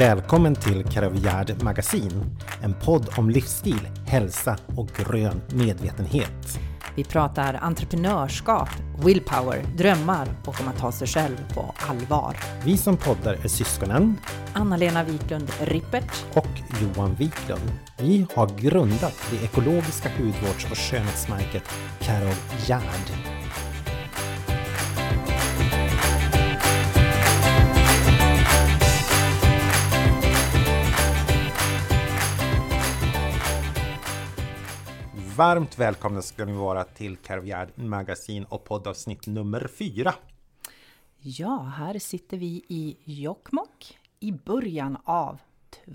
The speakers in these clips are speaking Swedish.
Välkommen till Karavjärd Magasin, en podd om livsstil, hälsa och grön medvetenhet. Vi pratar entreprenörskap, willpower, drömmar och om att ta sig själv på allvar. Vi som poddar är syskonen Anna-Lena Wiklund Rippert och Johan Wiklund. Vi har grundat det ekologiska hudvårds och skönhetsmärket Karol Varmt välkomna ska ni vara till Karvjärd Magasin och poddavsnitt nummer fyra. Ja, här sitter vi i Jokkmokk i början av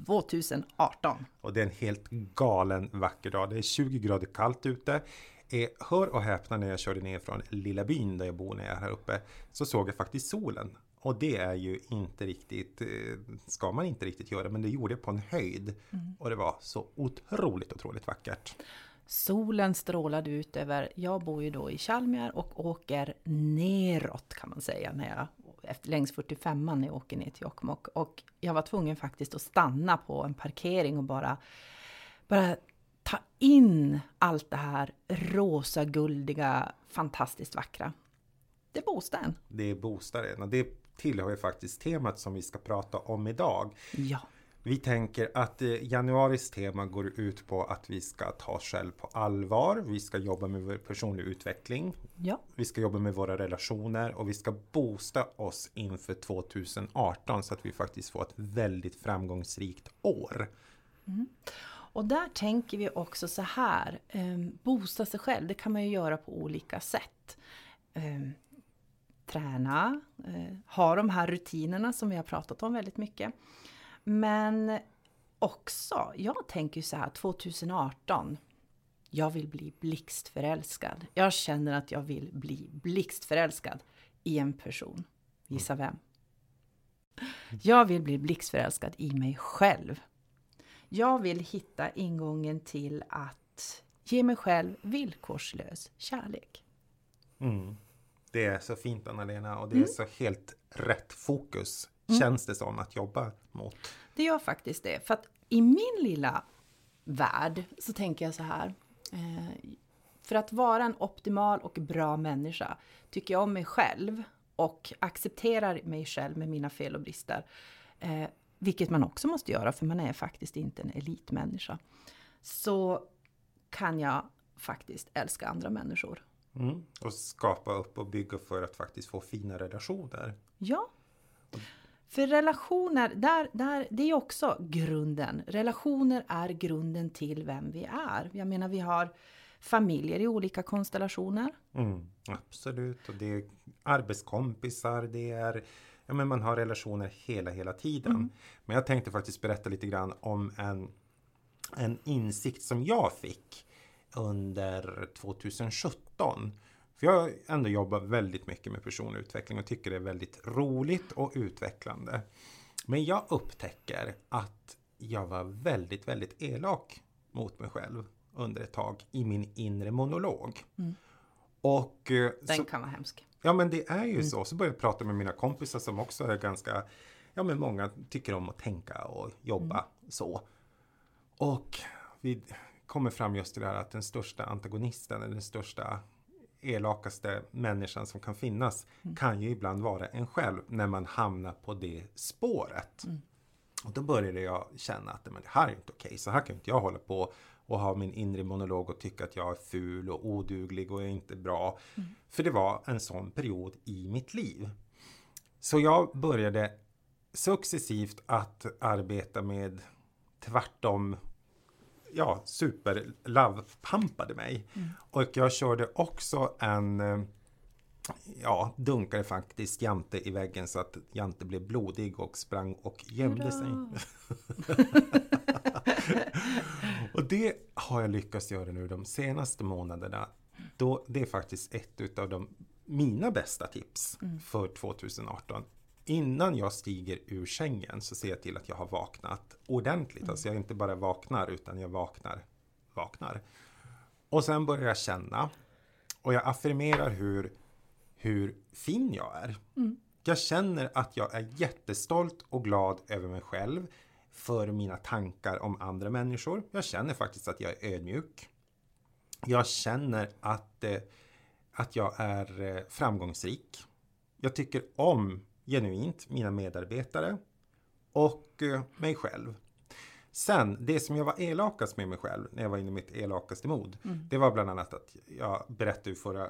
2018. Och det är en helt galen vacker dag. Det är 20 grader kallt ute. Eh, hör och häpna när jag körde ner från lilla byn där jag bor när jag är här uppe så såg jag faktiskt solen. Och det är ju inte riktigt, eh, ska man inte riktigt göra, men det gjorde jag på en höjd. Mm. Och det var så otroligt, otroligt vackert. Solen strålade ut över, jag bor ju då i Chalmers och åker neråt kan man säga när jag efter, längs 45 när jag åker ner till Jokkmokk. Och jag var tvungen faktiskt att stanna på en parkering och bara, bara ta in allt det här rosa, guldiga, fantastiskt vackra. Det är bostaden. Det är bostaden och det tillhör ju faktiskt temat som vi ska prata om idag. Ja. Vi tänker att eh, januaris tema går ut på att vi ska ta själv på allvar. Vi ska jobba med vår personlig utveckling. Ja. Vi ska jobba med våra relationer och vi ska boosta oss inför 2018 så att vi faktiskt får ett väldigt framgångsrikt år. Mm. Och där tänker vi också så här, eh, boosta sig själv, det kan man ju göra på olika sätt. Eh, träna, eh, ha de här rutinerna som vi har pratat om väldigt mycket. Men också, jag tänker så här 2018. Jag vill bli blixtförälskad. Jag känner att jag vill bli blixtförälskad i en person. Gissa mm. vem? Jag vill bli blixtförälskad i mig själv. Jag vill hitta ingången till att ge mig själv villkorslös kärlek. Mm. Det är så fint Anna-Lena och det är mm. så helt rätt fokus mm. känns det som att jobba mot. Det gör faktiskt det. För att i min lilla värld så tänker jag så här. Eh, för att vara en optimal och bra människa tycker jag om mig själv och accepterar mig själv med mina fel och brister. Eh, vilket man också måste göra för man är faktiskt inte en elitmänniska. Så kan jag faktiskt älska andra människor. Mm. Och skapa upp och bygga för att faktiskt få fina relationer. Ja. För relationer, där, där, det är också grunden. Relationer är grunden till vem vi är. Jag menar, vi har familjer i olika konstellationer. Mm, absolut, och det är arbetskompisar, det är Ja, men man har relationer hela, hela tiden. Mm. Men jag tänkte faktiskt berätta lite grann om en, en insikt som jag fick under 2017. För jag har ändå jobbat väldigt mycket med personlig utveckling och tycker det är väldigt roligt och utvecklande. Men jag upptäcker att jag var väldigt, väldigt elak mot mig själv under ett tag i min inre monolog. Mm. Och, eh, Den så, kan vara hemsk. Ja men det är ju mm. så. Så började jag prata med mina kompisar som också är ganska, ja men många tycker om att tänka och jobba mm. så. Och vi kommer fram just till det här att den största antagonisten, den största elakaste människan som kan finnas mm. kan ju ibland vara en själv när man hamnar på det spåret. Mm. Och då började jag känna att men det här är inte okej, okay. så här kan inte jag hålla på och ha min inre monolog och tycka att jag är ful och oduglig och är inte bra. Mm. För det var en sån period i mitt liv. Så jag började successivt att arbeta med tvärtom ja, super love-pumpade mig. Mm. Och jag körde också en eh, ja, dunkade faktiskt Jante i väggen så att Jante blev blodig och sprang och gömde sig. och det har jag lyckats göra nu de senaste månaderna. Då, det är faktiskt ett av de mina bästa tips mm. för 2018 innan jag stiger ur sängen så ser jag till att jag har vaknat ordentligt. Mm. Alltså jag inte bara vaknar utan jag vaknar, vaknar. Och sen börjar jag känna och jag affirmerar hur, hur fin jag är. Mm. Jag känner att jag är jättestolt och glad över mig själv för mina tankar om andra människor. Jag känner faktiskt att jag är ödmjuk. Jag känner att, eh, att jag är eh, framgångsrik. Jag tycker om genuint mina medarbetare och eh, mig själv. Sen, det som jag var elakast med mig själv när jag var inne i mitt elakaste mod. Mm. Det var bland annat att jag berättade i förra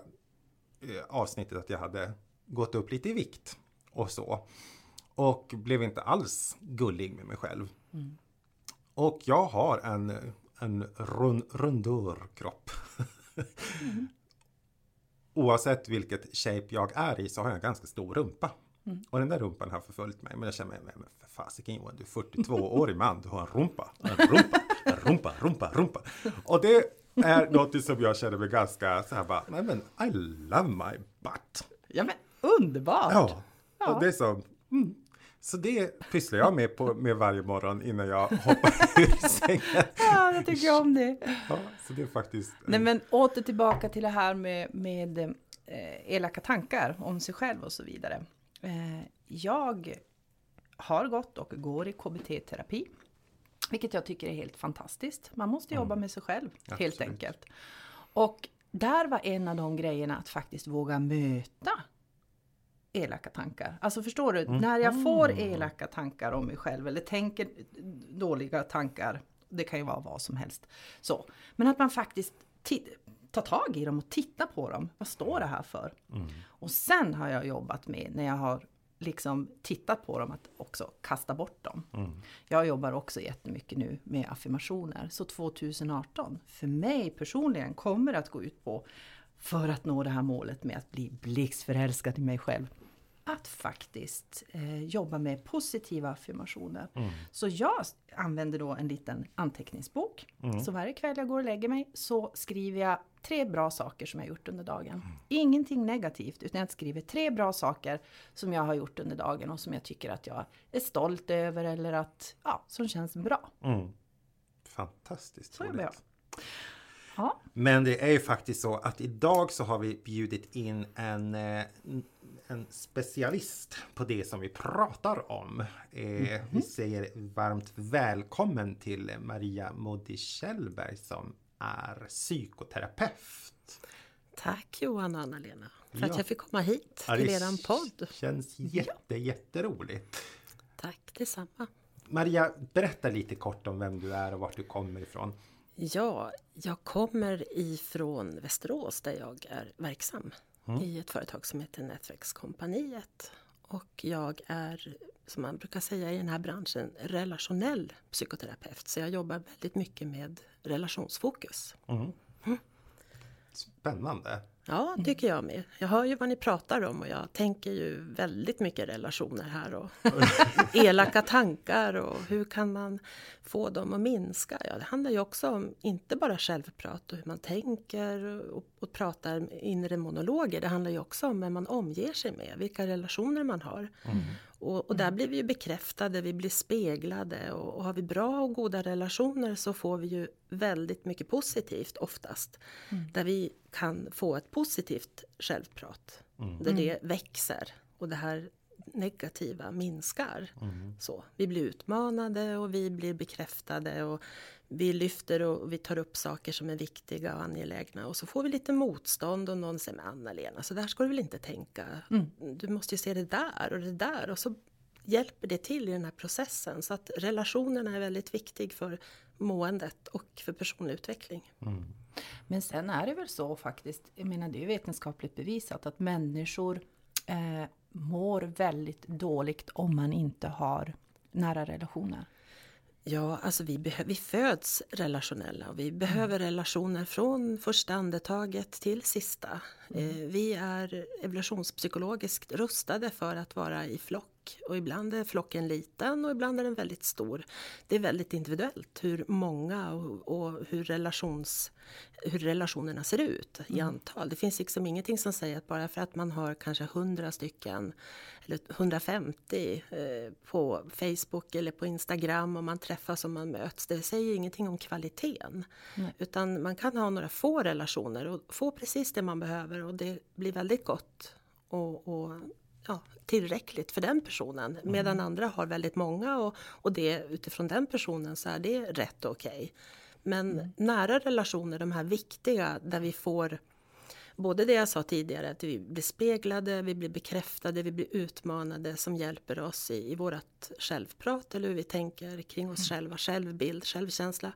eh, avsnittet att jag hade gått upp lite i vikt och så. Och blev inte alls gullig med mig själv. Mm. Och jag har en, en rund, rundörkropp. Mm. Oavsett vilket shape jag är i så har jag en ganska stor rumpa. Mm. Och den där rumpan har förföljt mig. Men jag känner mig, men för fasiken Johan, du är 42-årig man, du har en rumpa. En rumpa, en rumpa, rumpa, rumpa. Och det är något som jag känner mig ganska så här bara, nej men I love my butt. Ja men underbart! Ja, ja. och det är så, mm. Så det pysslar jag med, på, med varje morgon innan jag hoppar ur sängen. Ja, jag tycker om det. Ja, så det är faktiskt... Nej, men åter tillbaka till det här med, med eh, elaka tankar om sig själv och så vidare. Eh, jag har gått och går i KBT-terapi. Vilket jag tycker är helt fantastiskt. Man måste mm. jobba med sig själv Absolut. helt enkelt. Och där var en av de grejerna att faktiskt våga möta elaka tankar. Alltså förstår du? Mm. När jag får mm. elaka tankar om mig själv eller tänker dåliga tankar. Det kan ju vara vad som helst. Så. Men att man faktiskt tar tag i dem och tittar på dem. Vad står det här för? Mm. Och sen har jag jobbat med när jag har liksom tittat på dem att också kasta bort dem. Mm. Jag jobbar också jättemycket nu med affirmationer. Så 2018 för mig personligen kommer att gå ut på för att nå det här målet med att bli blixtförälskad i mig själv att faktiskt eh, jobba med positiva affirmationer. Mm. Så jag använder då en liten anteckningsbok. Mm. Så varje kväll jag går och lägger mig så skriver jag tre bra saker som jag gjort under dagen. Ingenting negativt utan jag skriver tre bra saker som jag har gjort under dagen och som jag tycker att jag är stolt över eller att, ja, som känns bra. Mm. Fantastiskt så roligt. Ja. Men det är ju faktiskt så att idag så har vi bjudit in en, eh, en specialist på det som vi pratar om. Mm -hmm. Vi säger varmt välkommen till Maria Modi Kjellberg som är psykoterapeut. Tack Johan och Anna-Lena för ja. att jag fick komma hit till ja, eran podd. Det känns jätte, ja. jätteroligt. Tack detsamma. Maria, berätta lite kort om vem du är och vart du kommer ifrån. Ja, jag kommer ifrån Västerås där jag är verksam mm. i ett företag som heter Nätverkskompaniet. Och jag är, som man brukar säga i den här branschen, relationell psykoterapeut. Så jag jobbar väldigt mycket med relationsfokus. Mm. Mm. Spännande! Ja, tycker jag med. Jag hör ju vad ni pratar om och jag tänker ju väldigt mycket relationer här och elaka tankar och hur kan man få dem att minska? Ja, det handlar ju också om inte bara självprat och hur man tänker och, och pratar inre monologer. Det handlar ju också om vem man omger sig med, vilka relationer man har. Mm. Och, och, där blir vi ju bekräftade, vi blir speglade och, och, har vi bra och goda relationer så får vi ju väldigt mycket positivt oftast. Mm. Där vi kan få ett positivt självprat. Mm. Där det växer och det här negativa minskar. Mm. Så, vi blir utmanade och vi blir bekräftade och vi lyfter och vi tar upp saker som är viktiga och angelägna och så får vi lite motstånd och någon säger men Anna-Lena så där ska du väl inte tänka. Mm. Du måste ju se det där och det där och så hjälper det till i den här processen så att relationerna är väldigt viktig för måendet och för personlig utveckling. Mm. Men sen är det väl så faktiskt, jag menar det är vetenskapligt bevisat att människor eh, mår väldigt dåligt om man inte har nära relationer. Ja, alltså vi, vi föds relationella och vi behöver mm. relationer från första andetaget till sista. Mm. Eh, vi är evolutionspsykologiskt rustade för att vara i flock och ibland är flocken liten och ibland är den väldigt stor. Det är väldigt individuellt hur många och, och hur, relations, hur relationerna ser ut i mm. antal. Det finns liksom ingenting som säger att bara för att man har kanske 100 stycken eller 150 eh, på Facebook eller på Instagram och man träffas och man möts. Det säger ingenting om kvaliteten. Mm. Utan man kan ha några få relationer och få precis det man behöver och det blir väldigt gott. och, och ja, tillräckligt för den personen. Medan andra har väldigt många och, och det utifrån den personen så är det rätt och okej. Men nära relationer, de här viktiga där vi får både det jag sa tidigare, att vi blir speglade, vi blir bekräftade, vi blir utmanade som hjälper oss i, i vårt självprat eller hur vi tänker kring oss själva, självbild, självkänsla.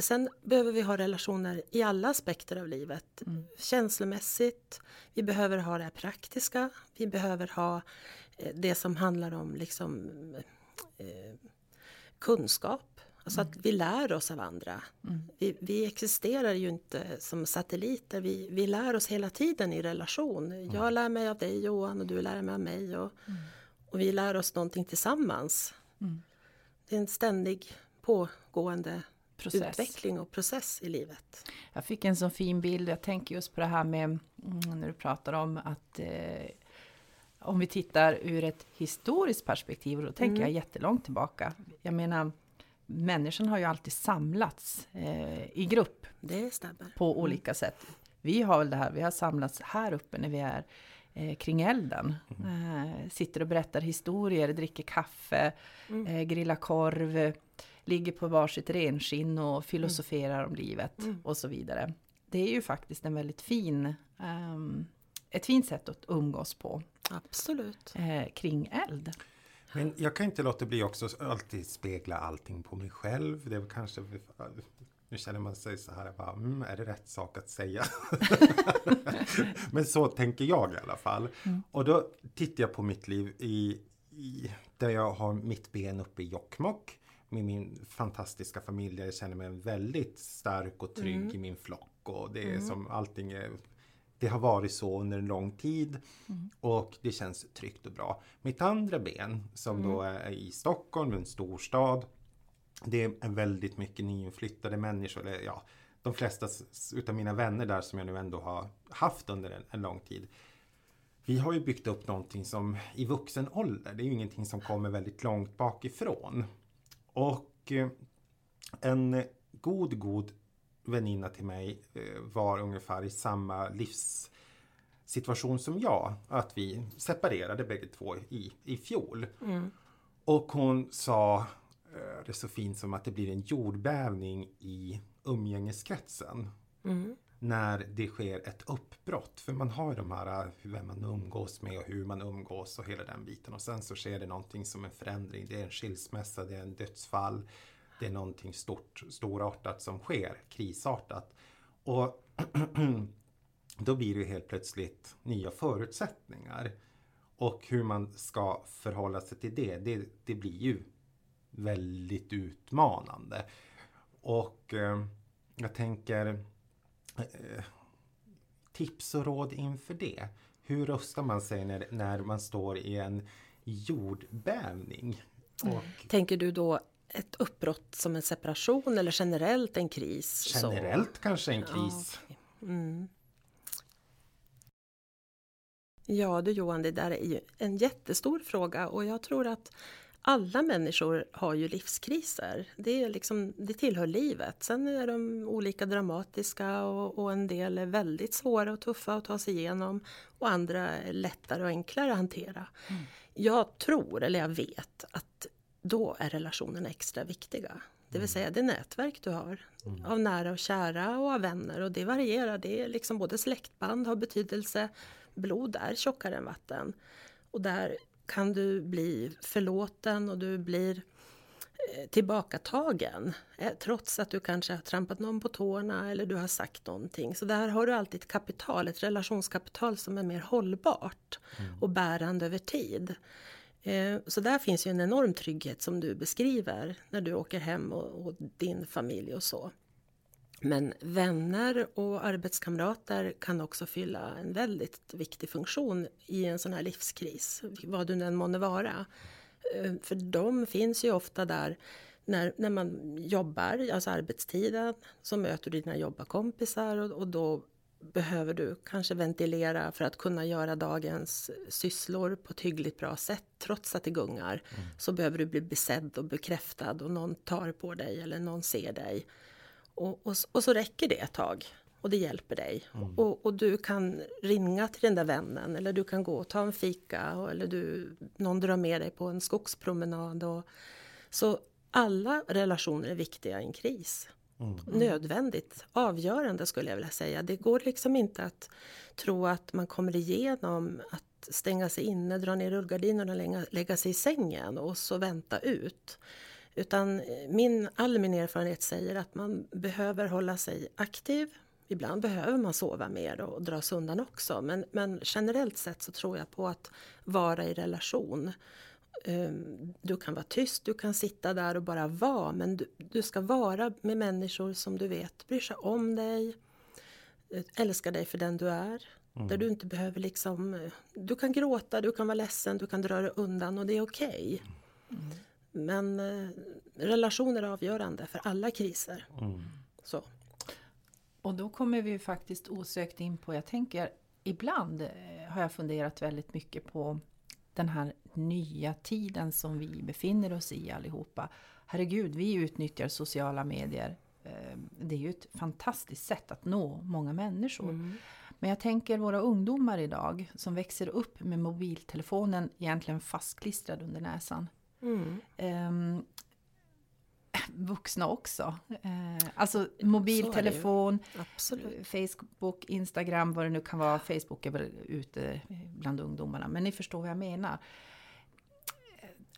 Sen behöver vi ha relationer i alla aspekter av livet. Mm. Känslomässigt, vi behöver ha det praktiska, vi behöver ha eh, det som handlar om liksom, eh, kunskap. Alltså att vi lär oss av andra. Mm. Vi, vi, existerar ju inte som satelliter, vi, vi lär oss hela tiden i relation. Mm. Jag lär mig av dig Johan och du lär mig av mig. Och, mm. och vi lär oss någonting tillsammans. Mm. Det är en ständig pågående process. utveckling och process i livet. Jag fick en sån fin bild, jag tänker just på det här med mm, när du pratar om att eh, om vi tittar ur ett historiskt perspektiv, och då tänker mm. jag jättelångt tillbaka. Jag menar, människan har ju alltid samlats eh, i grupp. Det stämmer. På mm. olika sätt. Vi har väl det här, vi har samlats här uppe när vi är eh, kring elden. Mm. Eh, sitter och berättar historier, dricker kaffe, mm. Eh, grillar korv ligger på varsitt renskinn och filosoferar mm. om livet mm. och så vidare. Det är ju faktiskt en väldigt fin, um, ett fint sätt att umgås på. Absolut. Eh, kring eld. Men jag kan inte låta bli också alltid spegla allting på mig själv. Det är kanske nu känner man sig så här, bara, mm, är det rätt sak att säga? Men så tänker jag i alla fall. Mm. Och då tittar jag på mitt liv i, i, där jag har mitt ben uppe i Jokkmokk med min fantastiska familj. Jag känner mig väldigt stark och trygg mm. i min flock. Och det är mm. som allting är det har varit så under en lång tid mm. och det känns tryggt och bra. Mitt andra ben som då mm. är i Stockholm, en storstad. Det är väldigt mycket nyinflyttade människor. Eller, ja, de flesta utav mina vänner där som jag nu ändå har haft under en, en lång tid. Vi har ju byggt upp någonting som i vuxen ålder. Det är ju ingenting som kommer väldigt långt bakifrån. Och eh, en god, god väninna till mig eh, var ungefär i samma livssituation som jag. Att vi separerade bägge två i, i fjol. Mm. Och hon sa eh, det så fint som att det blir en jordbävning i umgängeskretsen. Mm. När det sker ett uppbrott. För man har ju de här vem man umgås med och hur man umgås och hela den biten. Och sen så sker det någonting som en förändring. Det är en skilsmässa, det är en dödsfall det är någonting stort, storartat som sker, krisartat. Och då blir det helt plötsligt nya förutsättningar. Och hur man ska förhålla sig till det, det, det blir ju väldigt utmanande. Och eh, jag tänker tips och råd inför det. Hur rustar man sig när, när man står i en jordbävning? Och... Tänker du då ett uppbrott som en separation eller generellt en kris? Generellt så. kanske en kris. Ja, mm. ja du Johan, det där är ju en jättestor fråga och jag tror att alla människor har ju livskriser. Det, är liksom, det tillhör livet. Sen är de olika dramatiska och, och, en del är väldigt svåra och tuffa att ta sig igenom och andra är lättare och enklare att hantera. Mm. Jag tror, eller jag vet, att då är relationerna extra viktiga. Det vill mm. säga det nätverk du har mm. av nära och kära och av vänner och det varierar. Det är liksom både släktband har betydelse, blod är tjockare än vatten. Och där kan du bli förlåten och du blir eh, tillbakatagen eh, trots att du kanske har trampat någon på tårna eller du har sagt någonting. Så där har du alltid ett kapital, ett relationskapital som är mer hållbart mm. och bärande över tid. Eh, så där finns ju en enorm trygghet som du beskriver när du åker hem och, och, din familj och så. Men vänner och arbetskamrater kan också fylla en väldigt viktig funktion i en sån här livskris, vad du än månde vara. Eh, för de finns ju ofta där när, när man jobbar, alltså arbetstiden, så möter du dina jobbarkompisar och, och då behöver du kanske ventilera för att kunna göra dagens sysslor på ett hyggligt bra sätt trots att det gungar. Mm. Så behöver du bli besedd och bekräftad och någon tar på dig eller någon ser dig. Och, och, och, så räcker det ett tag. och det hjälper dig. Och, och, du kan ringa till den där vännen eller du kan gå och ta en fika och, eller du, någon drar med dig på en skogspromenad. Och, så alla relationer är viktiga i en kris. Mm. Nödvändigt, avgörande skulle jag vilja säga. Det går liksom inte att tro att man kommer igenom att stänga sig inne, dra ner rullgardinerna och lägga, lägga sig i sängen och så vänta ut. Utan min, all min erfarenhet säger att man behöver hålla sig aktiv. Ibland behöver man sova mer och dra sig undan också. Men, men generellt sett så tror jag på att vara i relation. Ehm, du kan vara tyst, du kan sitta där och bara vara. Men du, du ska vara med människor som du vet bryr sig om dig. Eh, älskar dig för den du är. Mm. Där du inte behöver liksom... Eh, du kan gråta, du kan vara ledsen, du kan dra dig undan och det är okej. Okay. Mm. Men eh, relationer är avgörande för alla kriser. Mm. Så. Och då kommer vi faktiskt osökt in på, jag tänker ibland eh, har jag funderat väldigt mycket på den här nya tiden som vi befinner oss i allihopa. Herregud, vi utnyttjar sociala medier. Eh, det är ju ett fantastiskt sätt att nå många människor. Mm. Men jag tänker våra ungdomar idag som växer upp med mobiltelefonen egentligen fastklistrad under näsan. Mm. Um, vuxna också. Uh, alltså mobiltelefon, Facebook, Instagram, vad det nu kan vara. Facebook är väl ute bland ungdomarna, men ni förstår vad jag menar.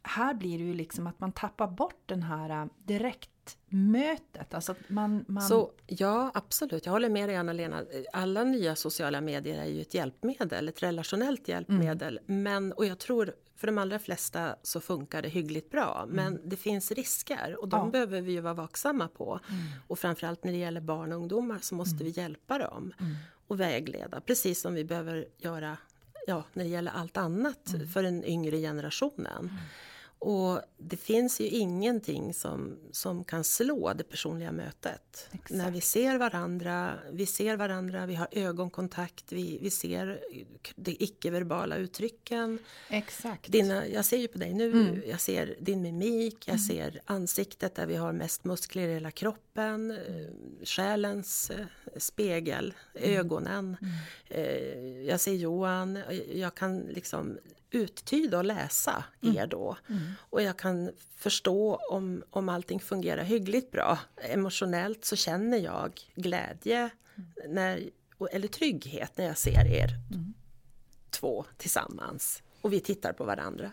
Här blir det ju liksom att man tappar bort den här äh, direkt mötet. Alltså man, man... Så, ja, absolut. Jag håller med dig Anna-Lena. Alla nya sociala medier är ju ett hjälpmedel, ett relationellt hjälpmedel. Mm. Men, och jag tror för de allra flesta så funkar det hyggligt bra. Mm. Men det finns risker och de ja. behöver vi ju vara vaksamma på. Mm. Och framförallt när det gäller barn och ungdomar så måste mm. vi hjälpa dem mm. och vägleda. Precis som vi behöver göra ja, när det gäller allt annat mm. för den yngre generationen. Och det finns ju ingenting som, som kan slå det personliga mötet. Exakt. När vi ser varandra, vi ser varandra, vi har ögonkontakt, vi, vi ser de icke-verbala uttrycken. Exakt. Dina, jag ser ju på dig nu, mm. jag ser din mimik, jag mm. ser ansiktet där vi har mest muskler i hela kroppen, eh, själens eh, spegel, mm. ögonen. Mm. Eh, jag ser Johan, jag kan liksom uttyda och läsa mm. er då. Mm. Och jag kan förstå om, om allting fungerar hyggligt bra. Emotionellt så känner jag glädje när, eller trygghet när jag ser er två tillsammans. Och vi tittar på varandra.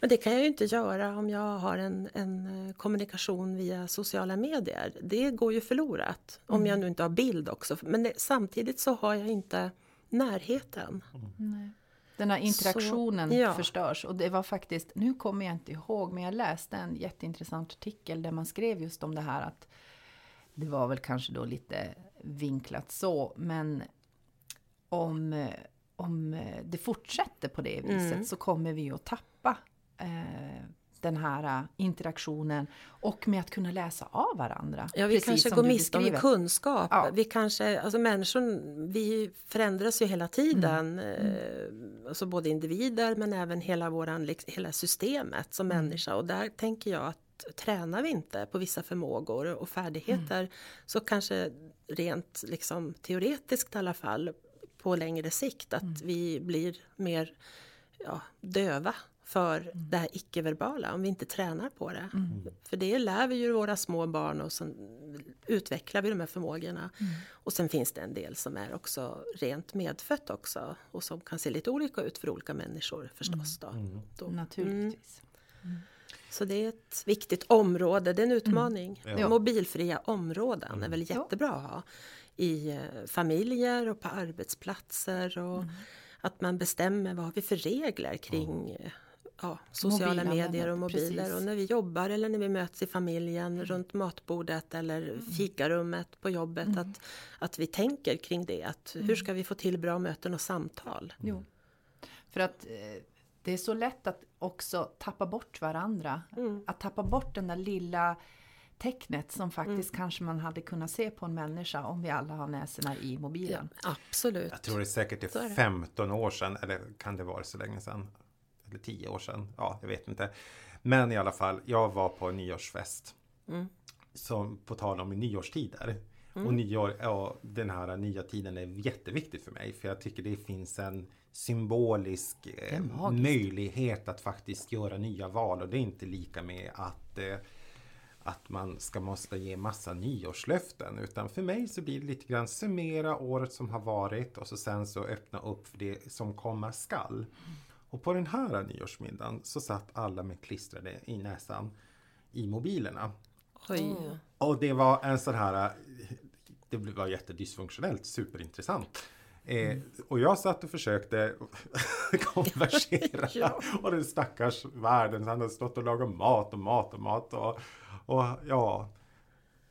Men det kan jag ju inte göra om jag har en, en kommunikation via sociala medier. Det går ju förlorat. Om mm. jag nu inte har bild också. Men det, samtidigt så har jag inte närheten. Nej. Den här interaktionen så, ja. förstörs. Och det var faktiskt, nu kommer jag inte ihåg, men jag läste en jätteintressant artikel där man skrev just om det här att det var väl kanske då lite vinklat så, men om, om det fortsätter på det viset mm. så kommer vi att tappa eh, den här äh, interaktionen och med att kunna läsa av varandra. Ja, vi kanske går miste om kunskap. Ja. Vi kanske, alltså människor, vi förändras ju hela tiden. Mm. Eh, alltså både individer men även hela, våran, hela systemet som mm. människa. Och där tänker jag att tränar vi inte på vissa förmågor och färdigheter mm. så kanske rent liksom, teoretiskt i alla fall på längre sikt att mm. vi blir mer ja, döva för mm. det här icke-verbala om vi inte tränar på det. Mm. För det lär vi ju våra små barn och så utvecklar vi de här förmågorna. Mm. Och sen finns det en del som är också rent medfött också och som kan se lite olika ut för olika människor förstås. Då. Mm. då. Naturligtvis. Mm. Så det är ett viktigt område, det är en utmaning. Mm. Ja. Mobilfria områden är väl jättebra att ha i eh, familjer och på arbetsplatser. och att man bestämmer vad har vi för regler kring ja, sociala medier och mobiler. Precis. Och när vi jobbar eller när vi möts i familjen mm. runt matbordet eller mm. fikarummet på jobbet. Mm. Att, att vi tänker kring det. Att hur mm. ska vi få till bra möten och samtal? Jo. För att eh, det är så lätt att också tappa bort varandra. Mm. Att tappa bort den där lilla tecknet som faktiskt mm. kanske man hade kunnat se på en människa om vi alla har näsorna i mobilen. Ja, absolut. Jag tror det är säkert är 15 år sedan, eller kan det vara så länge sedan? eller tio år sedan. Ja, jag vet inte. Men i alla fall, jag var på en nyårsfest. Mm. Som på tal om nyårstider. Och nyår, ja, den här nya tiden är jätteviktigt för mig för jag tycker det finns en symbolisk eh, möjlighet att faktiskt göra nya val och det är inte lika med att eh, att man ska måste ge massa nyårslöften utan för mig så blir det lite grann summera året som har varit och så sen så öppna upp för det som komma skall. Och på den här nyårsmiddagen så satt alla med klistrade i näsan i mobilerna. Oj. Och det var en sån här, det var jättedysfunktionellt, superintressant. Eh, och jag satt och försökte konversera. Ja. Och den stackars världen, han hade stått och lagat mat och mat och mat. Och, och ja.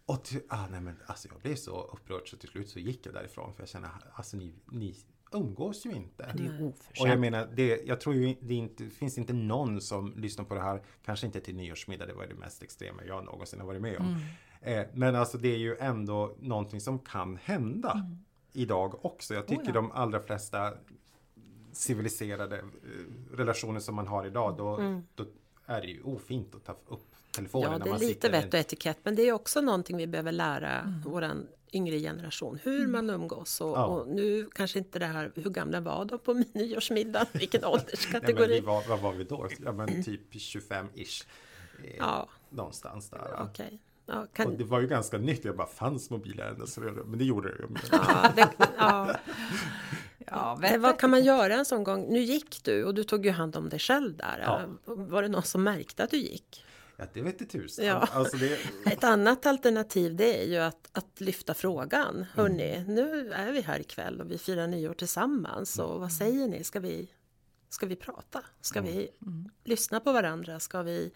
Och ty, ah, nej men, alltså jag blev så upprörd så till slut så gick jag därifrån. För jag känner, alltså ni, ni umgås ju inte. Det är ju Och jag oförskämt. menar, det, jag tror ju det inte, finns inte någon som lyssnar på det här, kanske inte till nyårsmiddag, det var det mest extrema jag någonsin har varit med om. Eh, men alltså det är ju ändå någonting som kan hända idag också. Jag tycker ja. de allra flesta civiliserade eh, relationer som man har idag, då, då är det ju ofint att ta upp telefonen Ja, det är lite vett och etikett, men det är också någonting vi behöver lära våran yngre generation, hur man umgås. Och, Ja. och nu kanske inte det här, hur gamla var de på min nyårsmiddag? Vilken Nej, men ålderskategori? vi var, vad var vi då? Ja men typ 25-ish. Eh, Ja, Någonstans där. okej. Ja, Och kan, det var ju ganska nytt, jag bara fanns mobilärenden, så det, men det gjorde det ju. ja, det, ja. Ja, Men vad kan man göra en sån gång? Nu gick du och du tog ju hand om dig själv där. Ja. Var det någon som märkte att du gick? Ja, det vet inte tusan. Ja. Alltså det, Ett annat alternativ det är ju att, att lyfta frågan. Hörni, Mm. nu är vi här ikväll och vi firar nyår tillsammans. Och vad säger ni? Ska vi, ska vi prata? Ska vi Mm. lyssna på varandra? Ska vi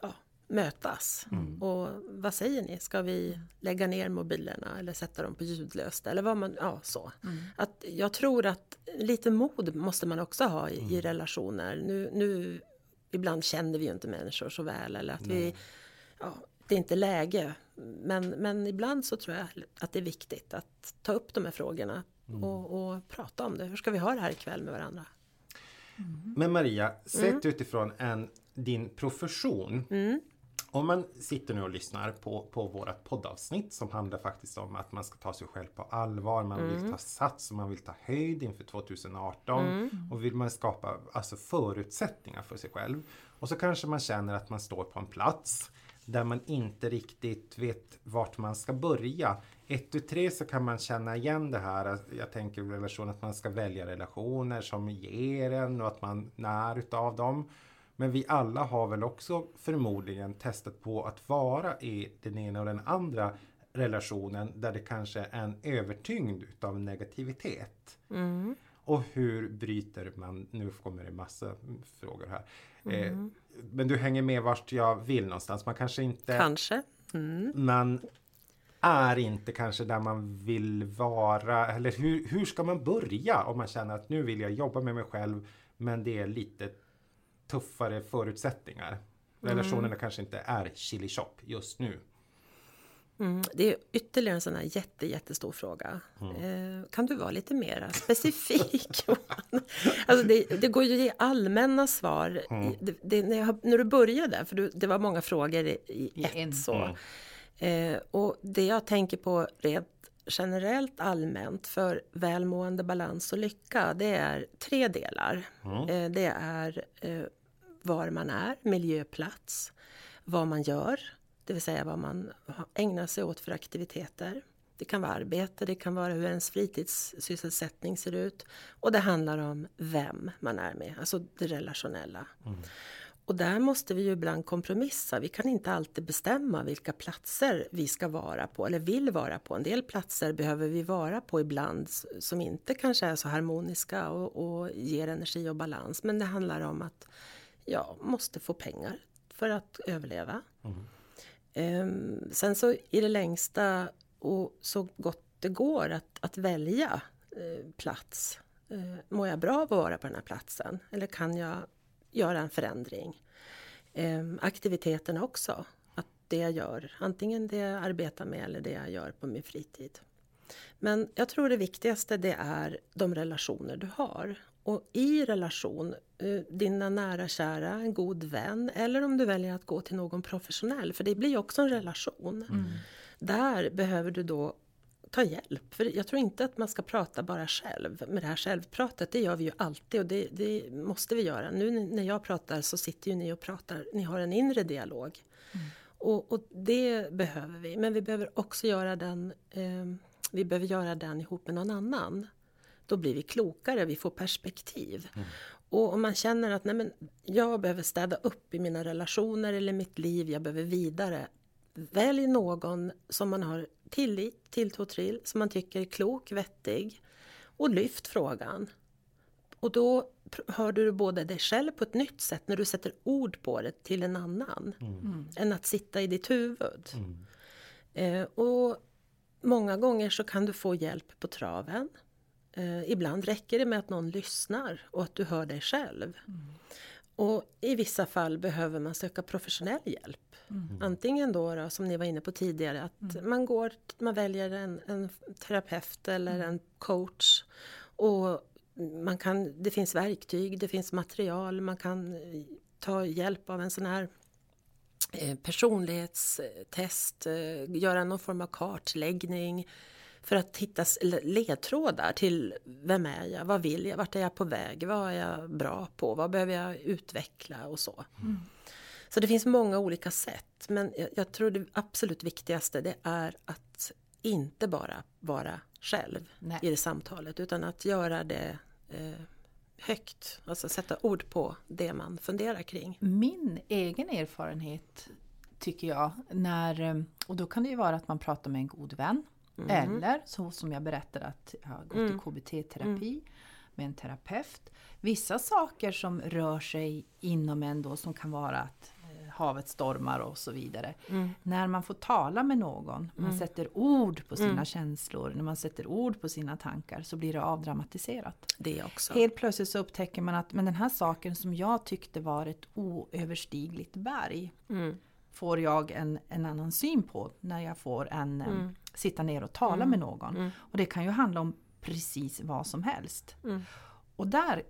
ja, mötas? Mm. Och vad säger ni? Ska vi lägga ner mobilerna eller sätta dem på ljudlöst? Eller vad man, ja så. Att jag tror att lite mod måste man också ha i, Mm. i relationer. Nu, nu, ibland känner vi ju inte människor så väl eller att vi ja, det är inte läge. Men, men ibland så tror jag att det är viktigt att ta upp de här frågorna Mm. och, och prata om det. Hur ska vi ha det här ikväll med varandra? Men Maria, sett utifrån en, din profession. Om man sitter nu och lyssnar på, på vårat poddavsnitt som handlar faktiskt om att man ska ta sig själv på allvar, man vill ta sats och man vill ta höjd inför 2018 och vill man skapa alltså förutsättningar för sig själv. Och så kanske man känner att man står på en plats där man inte riktigt vet vart man ska börja. Ett tu tre så kan man känna igen det här, jag tänker relation att man ska välja relationer som ger en och att man när utav dem. Men vi alla har väl också förmodligen testat på att vara i den ena och den andra relationen där det kanske är en övertyngd utav negativitet. Och hur bryter man, nu kommer det massa frågor här. Eh, men du hänger med vart jag vill någonstans. Man kanske inte Kanske. Mm. man är inte kanske där man vill vara. Eller hur, hur ska man börja om man känner att nu vill jag jobba med mig själv men det är lite tuffare förutsättningar. Relationerna kanske inte är chili shop just nu. Mm. Det är ytterligare en sån här jätte, jättestor fråga. Eh, kan du vara lite mer specifik? Johan? alltså det, det går ju att ge allmänna svar. I- Det, det, när, jag, när du började, för du, det var många frågor i, i ett. Så. Eh, och det jag tänker på rent generellt allmänt för välmående, balans och lycka, det är tre delar. Eh, det är var man är, miljöplats, vad man gör, det vill säga vad man ägnar sig åt för aktiviteter. Det kan vara arbete, det kan vara hur ens fritidssysselsättning ser ut. Och det handlar om vem man är med, alltså det relationella. Och där måste vi ju ibland kompromissa. Vi kan inte alltid bestämma vilka platser vi ska vara på eller vill vara på. En del platser behöver vi vara på ibland som inte kanske är så harmoniska och, och ger energi och balans. Men det handlar om att jag måste få pengar för att överleva. Ehm, sen så i det längsta och så gott det går att, att välja eh, plats. Eh, mår jag bra av att vara på den här platsen? Eller kan jag göra en förändring? Ehm, aktiviteterna också. Att det jag gör, antingen det jag arbetar med eller det jag gör på min fritid. Men jag tror det viktigaste det är de relationer du har. Och i relation, eh, dina nära kära, en god vän eller om du väljer att gå till någon professionell, för det blir också en relation. Där behöver du då ta hjälp. För jag tror inte att man ska prata bara själv. Med det här självpratet, det gör vi ju alltid och det, det måste vi göra. Nu när jag pratar så sitter ju ni och pratar, ni har en inre dialog. Mm. Och, och, det behöver vi, men vi behöver också göra den, eh, vi behöver göra den ihop med någon annan. Då blir vi klokare, vi får perspektiv. Mm. Och om man känner att nej men, jag behöver städa upp i mina relationer eller mitt liv, jag behöver vidare. Välj någon som man har tillit, tilltro till, som man tycker är klok, vettig och lyft frågan. Och då hör du både dig själv på ett nytt sätt när du sätter ord på det till en annan. Mm. Än att sitta i ditt huvud. Mm. Eh, och många gånger så kan du få hjälp på traven. Eh, ibland räcker det med att någon lyssnar och att du hör dig själv. Mm. Och i vissa fall behöver man söka professionell hjälp. Mm. Antingen då, då, som ni var inne på tidigare, att mm. man, går, man väljer en, en terapeut eller mm. en coach. Och man kan, det finns verktyg, det finns material, man kan ta hjälp av en sån här eh, personlighetstest, eh, göra någon form av kartläggning för att hitta ledtrådar till vem är jag, vad vill jag, vart är jag på väg, vad är jag bra på, vad behöver jag utveckla och så. Mm. Så det finns många olika sätt men jag, jag, tror det absolut viktigaste det är att inte bara vara själv Nej. i det samtalet utan att göra det eh, högt, alltså sätta ord på det man funderar kring. Min egen erfarenhet tycker jag, när, och då kan det ju vara att man pratar med en god vän Mm. Eller så som jag berättade att jag har gått mm. i KBT-terapi mm. med en terapeut. Vissa saker som rör sig inom en då som kan vara att eh, havet stormar och så vidare. Mm. När man får tala med någon, man mm. sätter ord på sina mm. känslor, när man sätter ord på sina tankar så blir det avdramatiserat. Det också. Helt plötsligt så upptäcker man att men den här saken som jag tyckte var ett oöverstigligt berg får jag en, en annan syn på när jag får en mm sitta ner och tala mm. med någon. Mm. Och det kan ju handla om precis vad som helst. Mm. Och där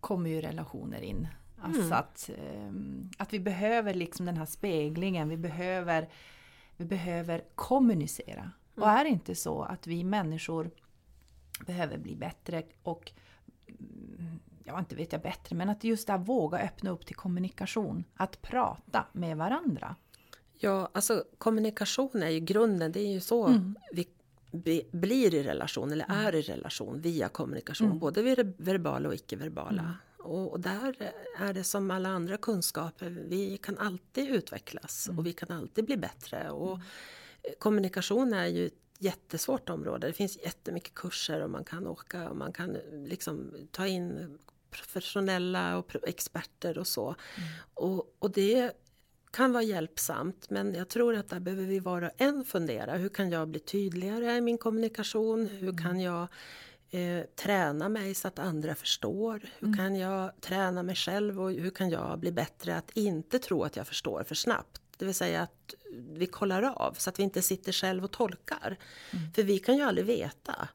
kommer ju relationer in. Alltså mm. att, um, att vi behöver liksom den här speglingen, vi behöver, vi behöver kommunicera. Och mm. är det inte så att vi människor behöver bli bättre och ja, inte vet jag bättre, men att just att våga öppna upp till kommunikation. Att prata med varandra. Ja, alltså kommunikation är ju grunden. Det är ju så mm. vi blir i relation eller mm. är i relation via kommunikation. Mm. Både verbala och icke-verbala. Mm. Och, och, där är det som alla andra kunskaper. Vi kan alltid utvecklas och mm. vi kan alltid bli bättre. Och mm. Kommunikation är ju ett jättesvårt område. Det finns jättemycket kurser och man kan åka och man kan liksom ta in professionella och experter och så. Och, och det kan vara hjälpsamt men jag tror att där behöver vi vara en fundera. Hur kan jag bli tydligare i min kommunikation? Hur mm. kan jag eh, träna mig så att andra förstår? Hur mm. kan jag träna mig själv och hur kan jag bli bättre att inte tro att jag förstår för snabbt? Det vill säga att vi kollar av så att vi inte sitter själv och tolkar. Mm. För vi kan ju aldrig veta.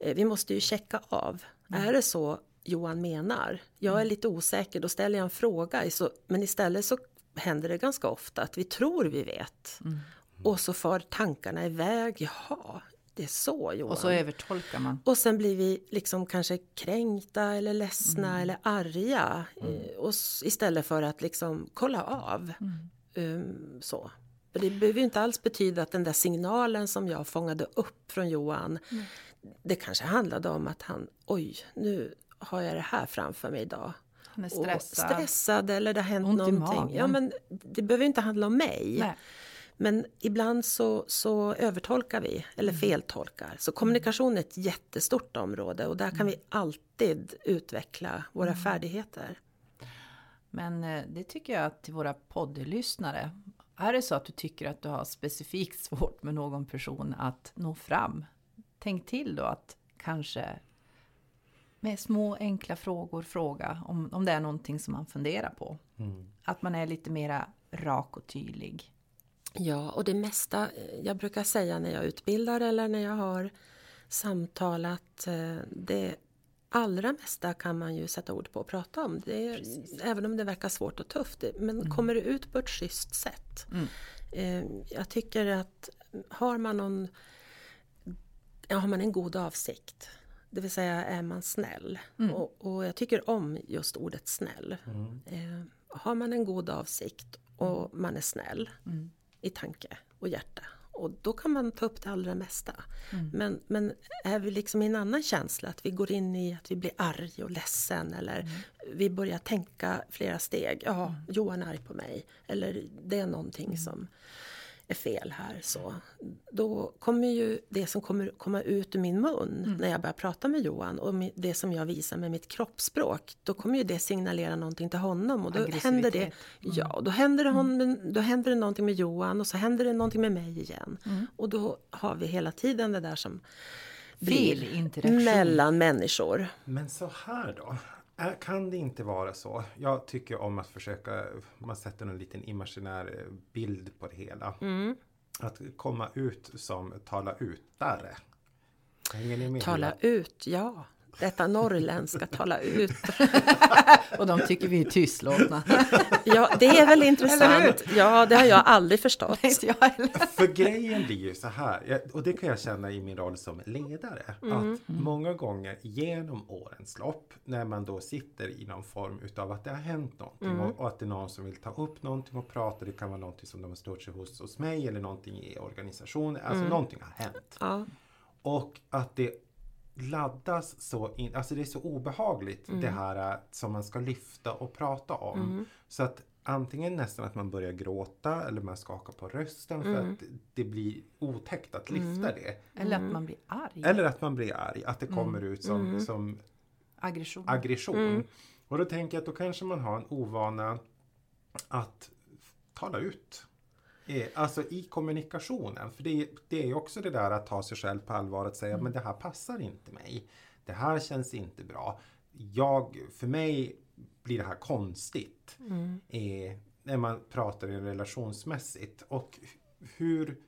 Eh, vi måste ju checka av. Mm. Är det så Johan menar? Jag är mm. lite osäker, då ställer jag en fråga. Men istället så händer det ganska ofta att vi tror vi vet. Mm. Och så far tankarna iväg. Jaha, det är så Johan. Och så övertolkar man. Och sen blir vi liksom kanske kränkta eller ledsna mm. eller arga. Mm. Eh, och istället för att liksom kolla av. Um, så. För det behöver ju inte alls betyda att den där signalen som jag fångade upp från Johan. Det kanske handlade om att han, oj, nu har jag det här framför mig idag. Han är stressad. stressad eller det har hänt Ont någonting. Ja, men det behöver inte handla om mig. Nej. Men ibland så, så övertolkar vi eller mm. feltolkar. Så kommunikation är ett jättestort område och där kan mm. vi alltid utveckla våra mm. färdigheter. Men eh, det tycker jag att till våra poddlyssnare. Är det så att du tycker att du har specifikt svårt med någon person att nå fram? Tänk till då att kanske med små enkla frågor fråga om, om det är någonting som man funderar på. Mm. Att man är lite mera rak och tydlig. Ja, och det mesta, jag brukar säga när jag utbildar eller när jag har samtalat, eh, det allra mesta kan man ju sätta ord på och prata om. Det är, även om det verkar svårt och tufft. Men mm. kommer det ut på ett schysst sätt. Mm. Eh, jag tycker att har man någon har man en god avsikt. Det vill säga är man snäll. Mm. Och, och jag tycker om just ordet snäll. Eh, har man en god avsikt och man är snäll Mm. i tanke och hjärta. Och då kan man ta upp det allra mesta. Mm. Men, men är vi liksom i en annan känsla, att vi går in i att vi blir arg och ledsen eller Mm. vi börjar tänka flera steg. Ja, Johan är arg på mig. Eller det är någonting Mm. som är fel här. Så då kommer ju det som kommer komma ut ur min mun Mm. när jag börjar prata med Johan och det som jag visar med mitt kroppsspråk. Då kommer ju det signalera någonting till honom och då händer det. Mm. ja, då händer det, hon, då händer det någonting med Johan och så händer det någonting med mig igen. Mm. Och då har vi hela tiden det där som Fel blir interaktion. mellan människor. Men så här då. Är- Kan det inte vara så? Jag tycker om att försöka, man sätter en liten imaginär eh, bild på det hela. Mm. Att komma ut som tala utare. Hänger ni med? Tala ut, ja. Detta norrländska, tala ut. Och de tycker vi är tystlåtna. Ja, det är väl intressant. Ja, det har jag aldrig förstått. Inte jag heller. För grejen blir ju så här, och det kan jag känna i min roll som ledare, Mm. att många gånger genom årens lopp när man då sitter i någon form utav att det har hänt någonting Mm. och, och att det är någon som vill ta upp någonting och prata, det kan vara någonting som de har stört sig hos, hos mig eller någonting i organisationen, alltså Mm. någonting har hänt. Ja, Och att det laddas så in, alltså det är så obehagligt Mm. det här äh, som man ska lyfta och prata om. Så att antingen nästan att man börjar gråta eller man skakar på rösten för Mm. att det blir otäckt att lyfta det. Eller att man blir arg. Eller att man blir arg, att det kommer ut som, Mm. som Aggression. aggression. Och då tänker jag att då kanske man har en ovana att tala ut. Eh, Alltså i kommunikationen. För det, det är också det där att ta sig själv på allvar att säga men det här passar inte mig. Det här känns inte bra. Jag, för mig blir det här konstigt. Eh, när man pratar relationsmässigt. Och hur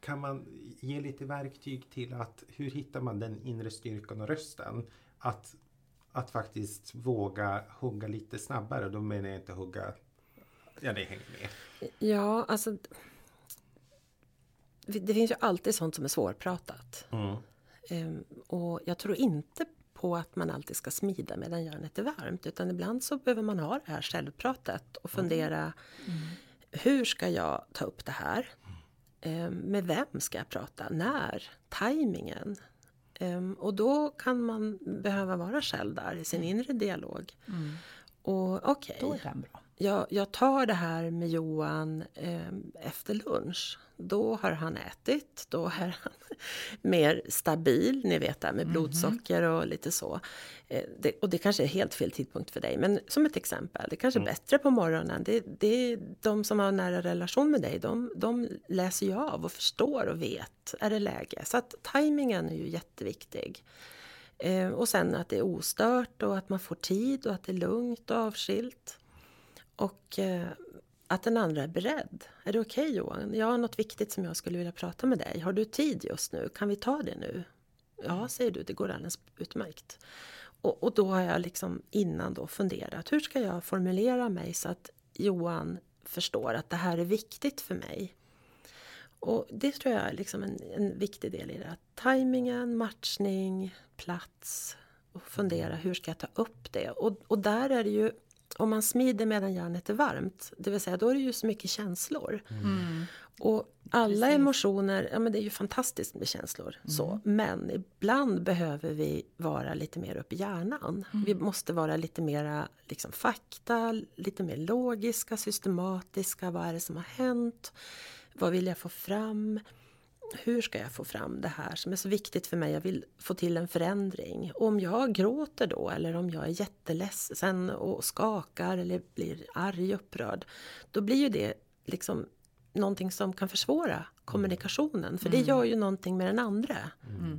kan man ge lite verktyg till att hur hittar man den inre styrkan och rösten? Att, att faktiskt våga hugga lite snabbare. Då menar jag inte hugga, ja det hänger med. ja alltså. Det finns ju alltid sånt som är svårpratat. Mm. Ehm, och jag tror inte på att man alltid ska smida medan järnet är varmt. Utan ibland så behöver man ha det här självpratet och fundera. Hur ska jag ta upp det här? Ehm, med vem ska jag prata? När? Tajmingen? Ehm, och då kan man behöva vara själv där i sin inre dialog. Och okej, Då är den bra. Jag, jag tar det här med Johan eh, efter lunch. Då har han ätit, då är han mer stabil, ni vet det här med blodsocker och lite så. Eh, det, och det kanske är helt fel tidpunkt för dig, men som ett exempel, det kanske är bättre på morgonen. Det, det är de som har en nära relation med dig, de, de läser ju av och förstår och vet, är det läge? Så att tajmingen är ju jätteviktig. Eh, och sen att det är ostört och att man får tid och att det är lugnt och avskilt. Och eh, att den andra är beredd. Är det okej Johan? Jag har något viktigt som jag skulle vilja prata med dig. Har du tid just nu? Kan vi ta det nu? Ja, säger du, det går alldeles utmärkt. Och, och då har jag liksom innan då funderat, hur ska jag formulera mig så att Johan förstår att det här är viktigt för mig? Och det tror jag är liksom en, en viktig del i det. här. tajmingen, matchning, plats och fundera hur ska jag ta upp det? Och, och där är det ju, om man smider medan järnet är varmt, det vill säga då är det ju så mycket känslor. Och alla Precis. emotioner, ja men det är ju fantastiskt med känslor. Så. Men ibland behöver vi vara lite mer upp i hjärnan. Vi måste vara lite mera liksom, fakta, lite mer logiska, systematiska. Vad är det som har hänt? Vad vill jag få fram? Hur ska jag få fram det här som är så viktigt för mig? Jag vill få till en förändring. Och om jag gråter då eller om jag är jätteledsen och skakar eller blir arg och upprörd. Då blir ju det liksom någonting som kan försvåra kommunikationen. För det gör ju någonting med den andra.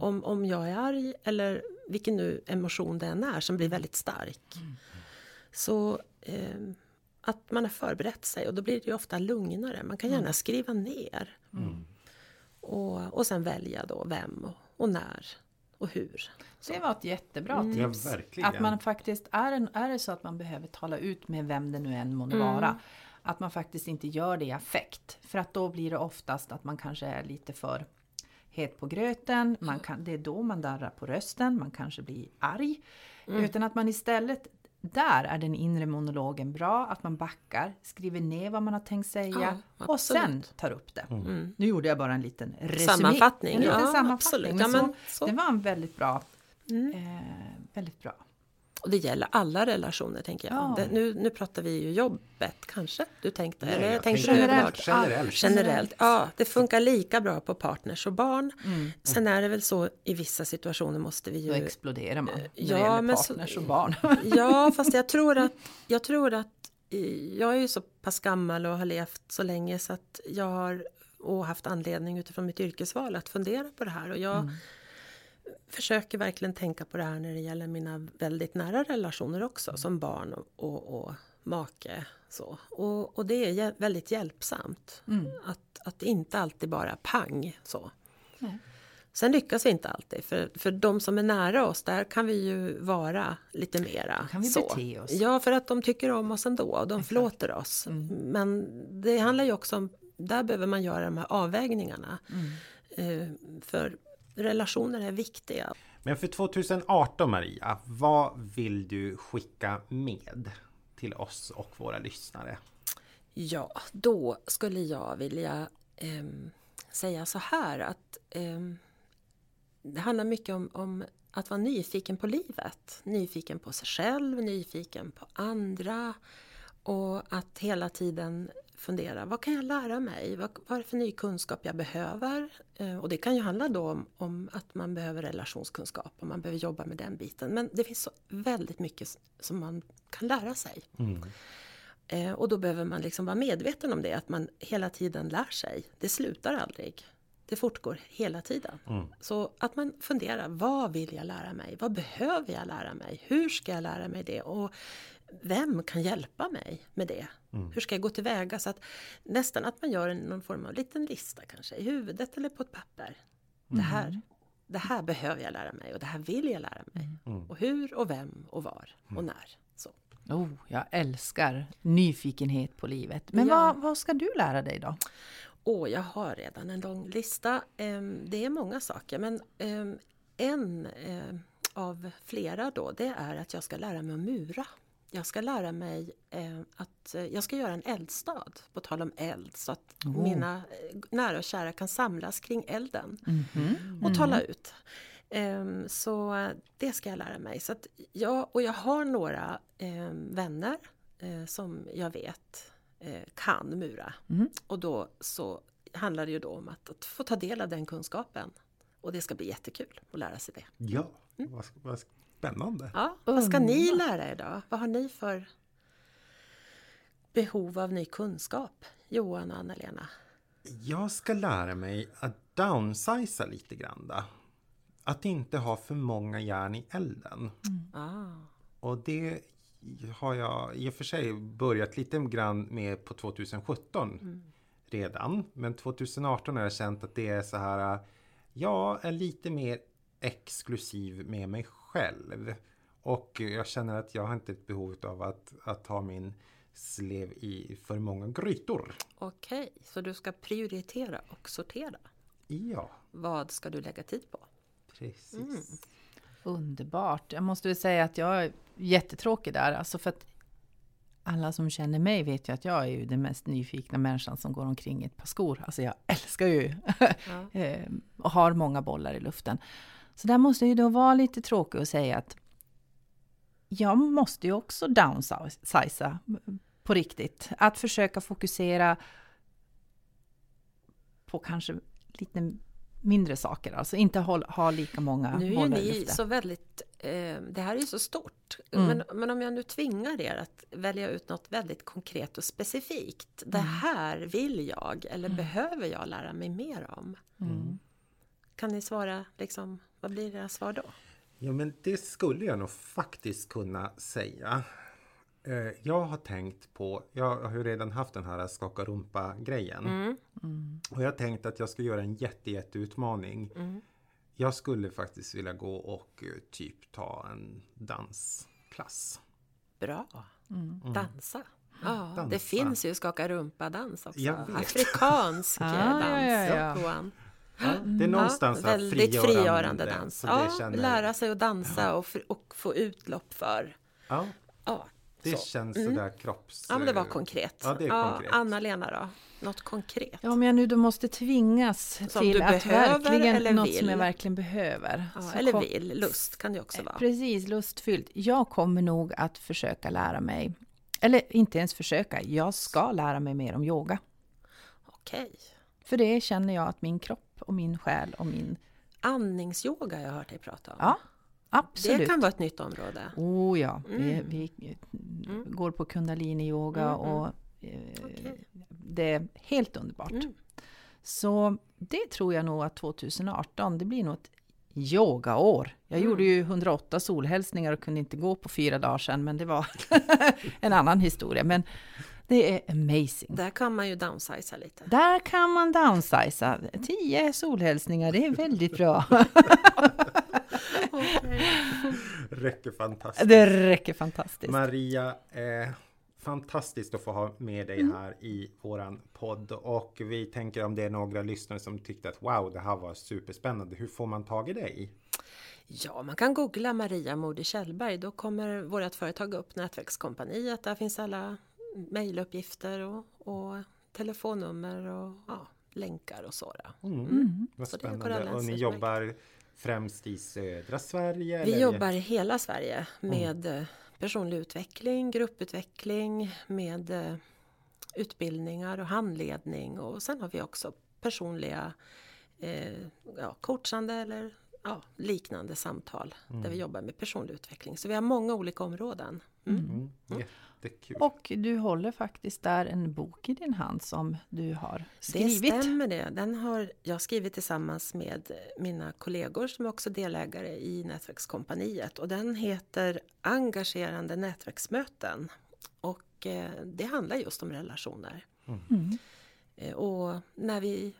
Om, om jag är arg eller vilken nu emotion det än är som blir väldigt stark. Så eh, att man har förberett sig och då blir det ju ofta lugnare. Man kan gärna skriva ner. Och, och sen välja då vem och, och när och hur. Det var ett jättebra Ja, tips. verkligen. Att man faktiskt, är, en, är det så att man behöver tala ut med vem det nu än må Mm. vara. Att man faktiskt inte gör det i affekt. För att då blir det oftast att man kanske är lite för het på gröten, man kan, det är då man darrar på rösten, man kanske blir arg. Mm. Utan att man istället, där är den inre monologen bra, att man backar, skriver ner vad man har tänkt säga Ja, och sen tar upp det. Mm. Nu gjorde jag bara en liten resumé. Sammanfattning, En liten ja, sammanfattning. absolut. Men Ja, så, men så. Det var en väldigt bra. Mm. Eh, väldigt bra. Och det gäller alla relationer tänker jag. Ja. Det, nu, nu pratar vi ju jobbet kanske, du tänkte? Nej, eller jag tänkte tänker du överlag? generellt. Generellt, ja det funkar lika bra på partners och barn. Mm. Sen är det väl så i vissa situationer måste vi Då ju... exploderar man när ja, det gäller men så- partners och barn. Ja, fast jag tror att, jag tror att jag är ju så pass gammal och har levt så länge så att jag har och haft anledning utifrån mitt yrkesval att fundera på det här och jag Mm. Försöker verkligen tänka på det här när det gäller mina väldigt nära relationer också som barn och, och, och make. Så. Och, och det är väldigt hjälpsamt Mm. att, att inte alltid bara pang så. Nej. Sen lyckas vi inte alltid, för, för de som är nära oss, där kan vi ju vara lite mera kan vi så. bete oss. Ja, för att de tycker om oss ändå och de Exakt. förlåter oss. Mm. Men det handlar ju också om, där behöver man göra de här avvägningarna. Mm. Eh, för relationer är viktiga. Men för 2018 Maria, vad vill du skicka med till oss och våra lyssnare? Ja, då skulle jag vilja ehm, säga så här att ehm, det handlar mycket om, om att vara nyfiken på livet. Nyfiken på sig själv, nyfiken på andra och att hela tiden fundera, vad kan jag lära mig? Vad, vad är det för ny kunskap jag behöver? Eh, och det kan ju handla då om, om att man behöver relationskunskap och man behöver jobba med den biten. Men det finns så väldigt mycket som man kan lära sig. Eh, och då behöver man liksom vara medveten om det, att man hela tiden lär sig. Det slutar aldrig. Det fortgår hela tiden. Så att man funderar, vad vill jag lära mig? Vad behöver jag lära mig? Hur ska jag lära mig det? Och vem kan hjälpa mig med det? Hur ska jag gå tillväga? Så att nästan att man gör en, någon form av liten lista kanske i huvudet eller på ett papper. Det, här, det här behöver jag lära mig och det här vill jag lära mig. Och hur och vem och var och när. Så. Oh, jag älskar nyfikenhet på livet. Men Ja. vad, vad ska du lära dig då? Åh, jag har redan en lång lista. Ehm, Det är många saker, men ehm, en eh, av flera då, det är att jag ska lära mig att mura. Jag ska lära mig eh, att eh, jag ska göra en eldstad, på tal om eld, så att Oh. mina eh, nära och kära kan samlas kring elden Mhm. och tala ut. Ehm, så eh, det ska jag lära mig. Så att jag, och jag har några eh, vänner eh, som jag vet eh, kan mura. Mm. Och då så handlar det ju då om att, att få ta del av den kunskapen. Och det ska bli jättekul att lära sig det. Ja, vad, vad spännande. Ja, vad ska ni lära er då? Vad har ni för behov av ny kunskap? Johan och Anna-Lena? Jag ska lära mig att downsiza lite grann. Då. Att inte ha för många järn i elden. Ah. Och det har jag i och för sig börjat lite grann med på 2017 redan. Men 2018 har jag känt att det är så här, jag är lite mer exklusiv med mig själv. Och jag känner att jag har inte ett behov av att, att ha min slev i för många grytor. Okej, så du ska prioritera och sortera. Ja, Vad ska du lägga tid på? precis. Underbart. Jag måste väl säga att jag är jättetråkig där. Alltså för att alla som känner mig vet ju att jag är ju den mest nyfikna människan som går omkring i ett par skor. Alltså jag älskar ju Ja. eh, och har många bollar i luften. Så där måste jag ju då vara lite tråkig och säga att jag måste ju också downsiza på riktigt. Att försöka fokusera på kanske lite mindre saker, alltså inte håll, ha lika många Nu är ju ni så väldigt, eh, det här är ju så stort. Mm. Men, men om jag nu tvingar er att välja ut något väldigt konkret och specifikt. Det Mm. här vill jag eller behöver jag lära mig mer om. Mm. Kan ni svara liksom, vad blir era svar då? Ja, men det skulle jag nog faktiskt kunna säga. Eh, Jag har tänkt på, jag har ju redan haft den här skaka rumpa-grejen. Mm. Och jag har tänkt att jag ska göra en jätte, jätteutmaning. Mm. Jag skulle faktiskt vilja gå och eh, typ ta en dansklass. Bra, Mm. dansa. Ja, det Dansa. finns ju skaka rumpa-dans också. Afrikansk Ah, dans, ja, ja, ja. Ja, det är någonstans ja, här väldigt frigörande dans. så Ja, känner- lära sig att dansa och, f- och få utlopp för. Ja, Ja, det så. känns Mm. sådär kropps... Ja, men det var konkret. Ja, det är konkret. Anna-Lena då? Något konkret? Ja, om jag nu då måste tvingas Som till att behöver verkligen, eller något vill? som jag verkligen behöver. Ja, eller kom- vill, lust kan det också vara. Precis, lustfyllt. Jag kommer nog att försöka lära mig, eller inte ens försöka, jag ska lära mig mer om yoga. Okej. För det känner jag att min kropp och min själ och min... Andningsyoga har jag hört dig prata om. Ja, absolut. det kan vara ett nytt område. Oh ja, vi, Mm. vi går på kundalini-yoga Mm, mm. och eh, Okej. det är helt underbart. Mm. Så det tror jag nog att 2018, det blir nog ett yogaår. Jag Mm. gjorde ju 108 solhälsningar och kunde inte gå på fyra dagar sedan, men det var en annan historia. Men det är amazing. Där kan man ju downsiza lite. Där kan man downsiza. 10 solhälsningar, det är väldigt bra. Räcker fantastiskt. Det räcker fantastiskt. Maria, eh, fantastiskt att få ha med dig Mm. här i våran podd och vi tänker om det är några lyssnare som tyckte att wow, det här var superspännande. Hur får man tag i dig? Ja, man kan googla Maria Modig Kjellberg. Då kommer vårt företag upp, Nätverkskompaniet. Där finns alla mejluppgifter och, och telefonnummer och ja, länkar och så. Då. Mm. Mm. Vad Så spännande. Och ni jobbar främst i södra Sverige? Vi eller? jobbar i hela Sverige med eh, personlig utveckling, grupputveckling, med eh, utbildningar och handledning och sen har vi också personliga eh, ja, coachande eller ja, liknande samtal där vi jobbar med personlig utveckling. Så vi har många olika områden. Mm. Mm. Jättekul. Och du håller faktiskt där en bok i din hand som du har Det skrivit. stämmer det. Den har jag skrivit tillsammans med mina kollegor som är också delägare i Nätverkskompaniet och den heter Engagerande nätverksmöten. Och eh, det handlar just om relationer. Mm. Eh, Och när vi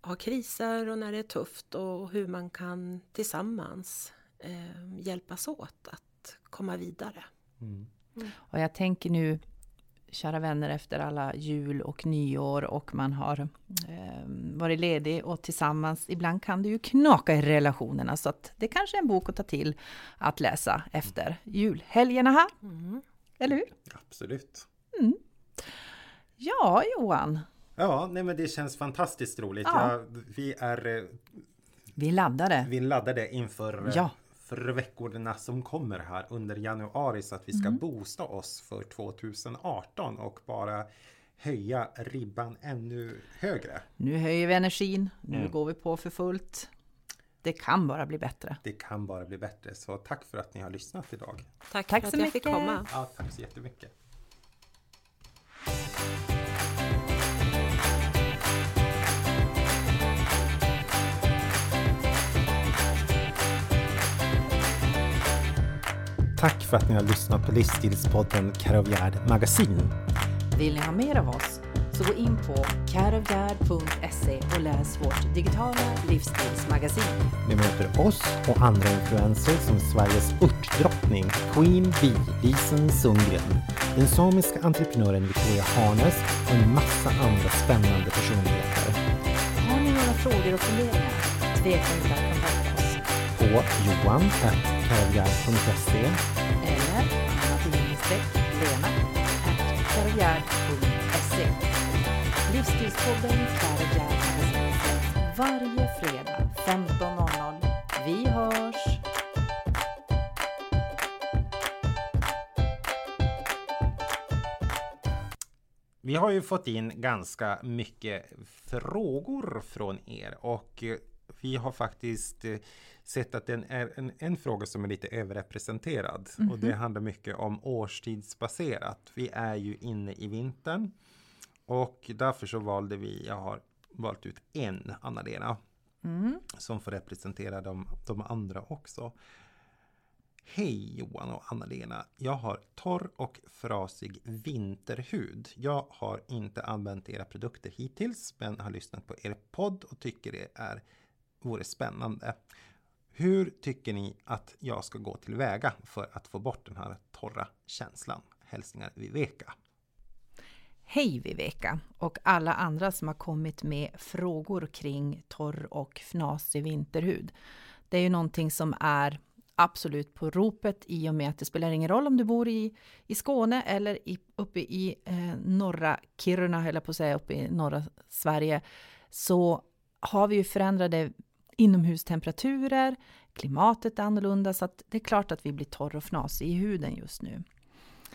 har kriser och när det är tufft och hur man kan tillsammans eh, hjälpas åt att komma vidare. Mm. Och jag tänker nu, kära vänner, efter alla jul och nyår och man har eh, varit ledig och tillsammans. Ibland kan det ju knaka i relationerna så att det kanske är en bok att ta till att läsa efter julhelgerna här. Mm. Eller hur? Absolut. Ja, Johan. Ja, nej men det känns fantastiskt roligt. Ja. Ja, vi är eh, Vi laddade. vi laddade inför eh, Ja. För veckorna som kommer här under januari så att vi ska Mm. boosta oss för 2018 och bara höja ribban ännu högre. Nu höjer vi energin. Nu Mm. går vi på för fullt. Det kan bara bli bättre. Det kan bara bli bättre. Så tack för att ni har lyssnat idag. Tack, Tack för att så jag fick mycket. komma. Ja, tack så jättemycket. Tack för att ni har lyssnat på livsstilspodden Caroviard Magasin. Vill ni ha mer av oss så gå in på caravgard.se och läs vårt digitala livsstilsmagasin. Ni möter oss och andra influencers som Sveriges örtdrottning Queen Bee, Lisen Sundgren, den samiska entreprenören Victoria Harnes och en massa andra spännande personligheter. Har ni några frågor och funderingar? Tveka inte att kontakta. På johan.caroviard.se Eller caravgard.se Livsstilspodden släpps varje fredag 15.00. Vi hörs! Vi har ju fått in ganska mycket frågor från er och vi har faktiskt eh, sett att den är en, en fråga som är lite överrepresenterad och det handlar mycket om årstidsbaserat. Vi är ju inne i vintern och därför så valde vi, jag har valt ut en Anna-Lena Mm. som får representera de, de andra också. Hej Johan och Anna-Lena. Jag har torr och frasig vinterhud. Jag har inte använt era produkter hittills men har lyssnat på er podd och tycker det är, vore spännande. Hur tycker ni att jag ska gå tillväga för att få bort den här torra känslan? Hälsningar Viveka. Hej Viveka och alla andra som har kommit med frågor kring torr och fnasig vinterhud. Det är ju någonting som är absolut på ropet i och med att det spelar ingen roll om du bor i, i Skåne eller i, uppe i eh, norra Kiruna, eller på att säga uppe i norra Sverige, så har vi ju förändrade inomhustemperaturer, klimatet är annorlunda, så att det är klart att vi blir torr och fnasig i huden just nu.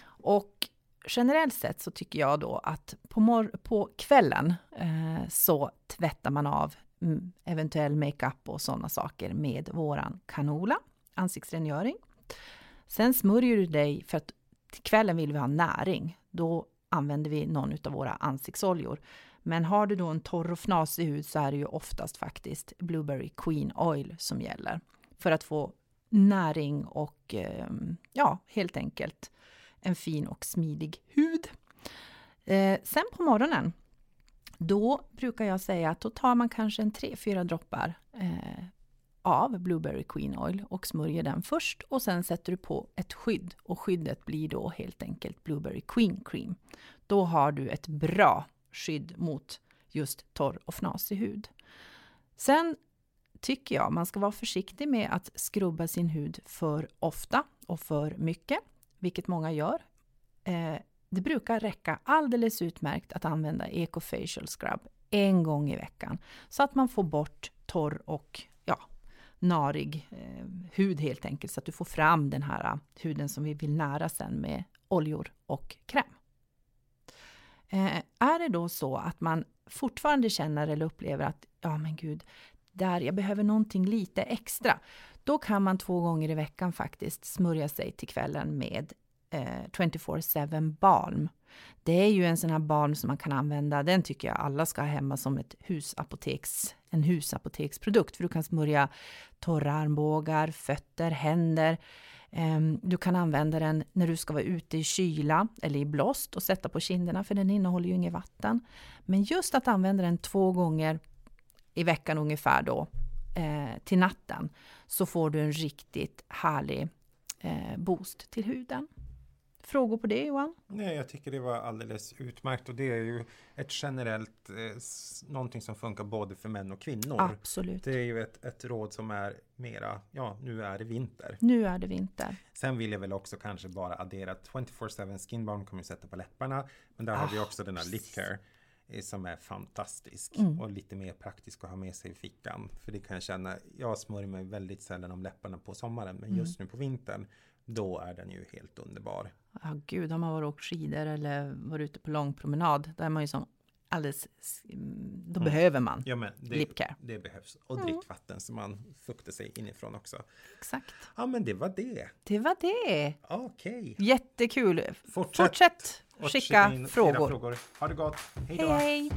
Och generellt sett så tycker jag då att på, mor- på kvällen eh, så tvättar man av mm, eventuell makeup och sådana saker med våran Canola ansiktsrengöring. Sen smörjer du dig för att till kvällen vill vi ha näring. Då använder vi någon av våra ansiktsoljor. Men har du då en torr och fnasig hud så är det ju oftast faktiskt Blueberry Queen Oil som gäller för att få näring och ehm, ja, helt enkelt en fin och smidig hud. Eh, sen på morgonen, då brukar jag säga att då tar man kanske en 3-4 droppar eh, av Blueberry Queen Oil och smörjer den först och sen sätter du på ett skydd och skyddet blir då helt enkelt Blueberry Queen Cream. Då har du ett bra skydd mot just torr och fnasig hud. Sen tycker jag man ska vara försiktig med att skrubba sin hud för ofta och för mycket, vilket många gör. Eh, det brukar räcka alldeles utmärkt att använda Ecofacial Scrub en gång i veckan så att man får bort torr och ja, narig eh, hud helt enkelt så att du får fram den här eh, huden som vi vill nära sen med oljor och kräm. Eh, är det då så att man fortfarande känner eller upplever att ja men gud, där jag behöver någonting lite extra, då kan man två gånger i veckan faktiskt smörja sig till kvällen med eh, 24-7 balm. Det är ju en sån här balm som man kan använda, den tycker jag alla ska ha hemma som ett husapoteks, en husapoteksprodukt, för du kan smörja torra armbågar, fötter, händer. Ehm, du kan använda den när du ska vara ute i kyla eller i blåst och sätta på kinderna, för den innehåller ju inget vatten. Men just att använda den två gånger i veckan ungefär då, eh, till natten, så får du en riktigt härlig eh, boost till huden. Frågor på det Johan? Nej, jag tycker det var alldeles utmärkt och det är ju ett generellt eh, någonting som funkar både för män och kvinnor. Absolut. Det är ju ett, ett råd som är mera, ja, nu är det vinter. Nu är det vinter. Sen vill jag väl också kanske bara addera 24-7 Skin Balm kommer vi sätta på läpparna. Men där ah, har vi ah, också den här Care eh, som är fantastisk mm. och lite mer praktisk att ha med sig i fickan. För det kan jag känna, jag smörjer mig väldigt sällan om läpparna på sommaren men mm. just nu på vintern då är den ju helt underbar. Ja, gud, har man varit åkt skidor eller varit ute på lång promenad, då är man ju som alldeles, då mm. behöver man ja, men det, lipcare. Det behövs. Och mm. drickvatten så man fuktar sig inifrån också. Exakt. Ja, men det var det. Det var det. Okej. Okay. Jättekul. Fortsätt, Fortsätt skicka frågor. frågor. Ha det gott. Hej då. Hej.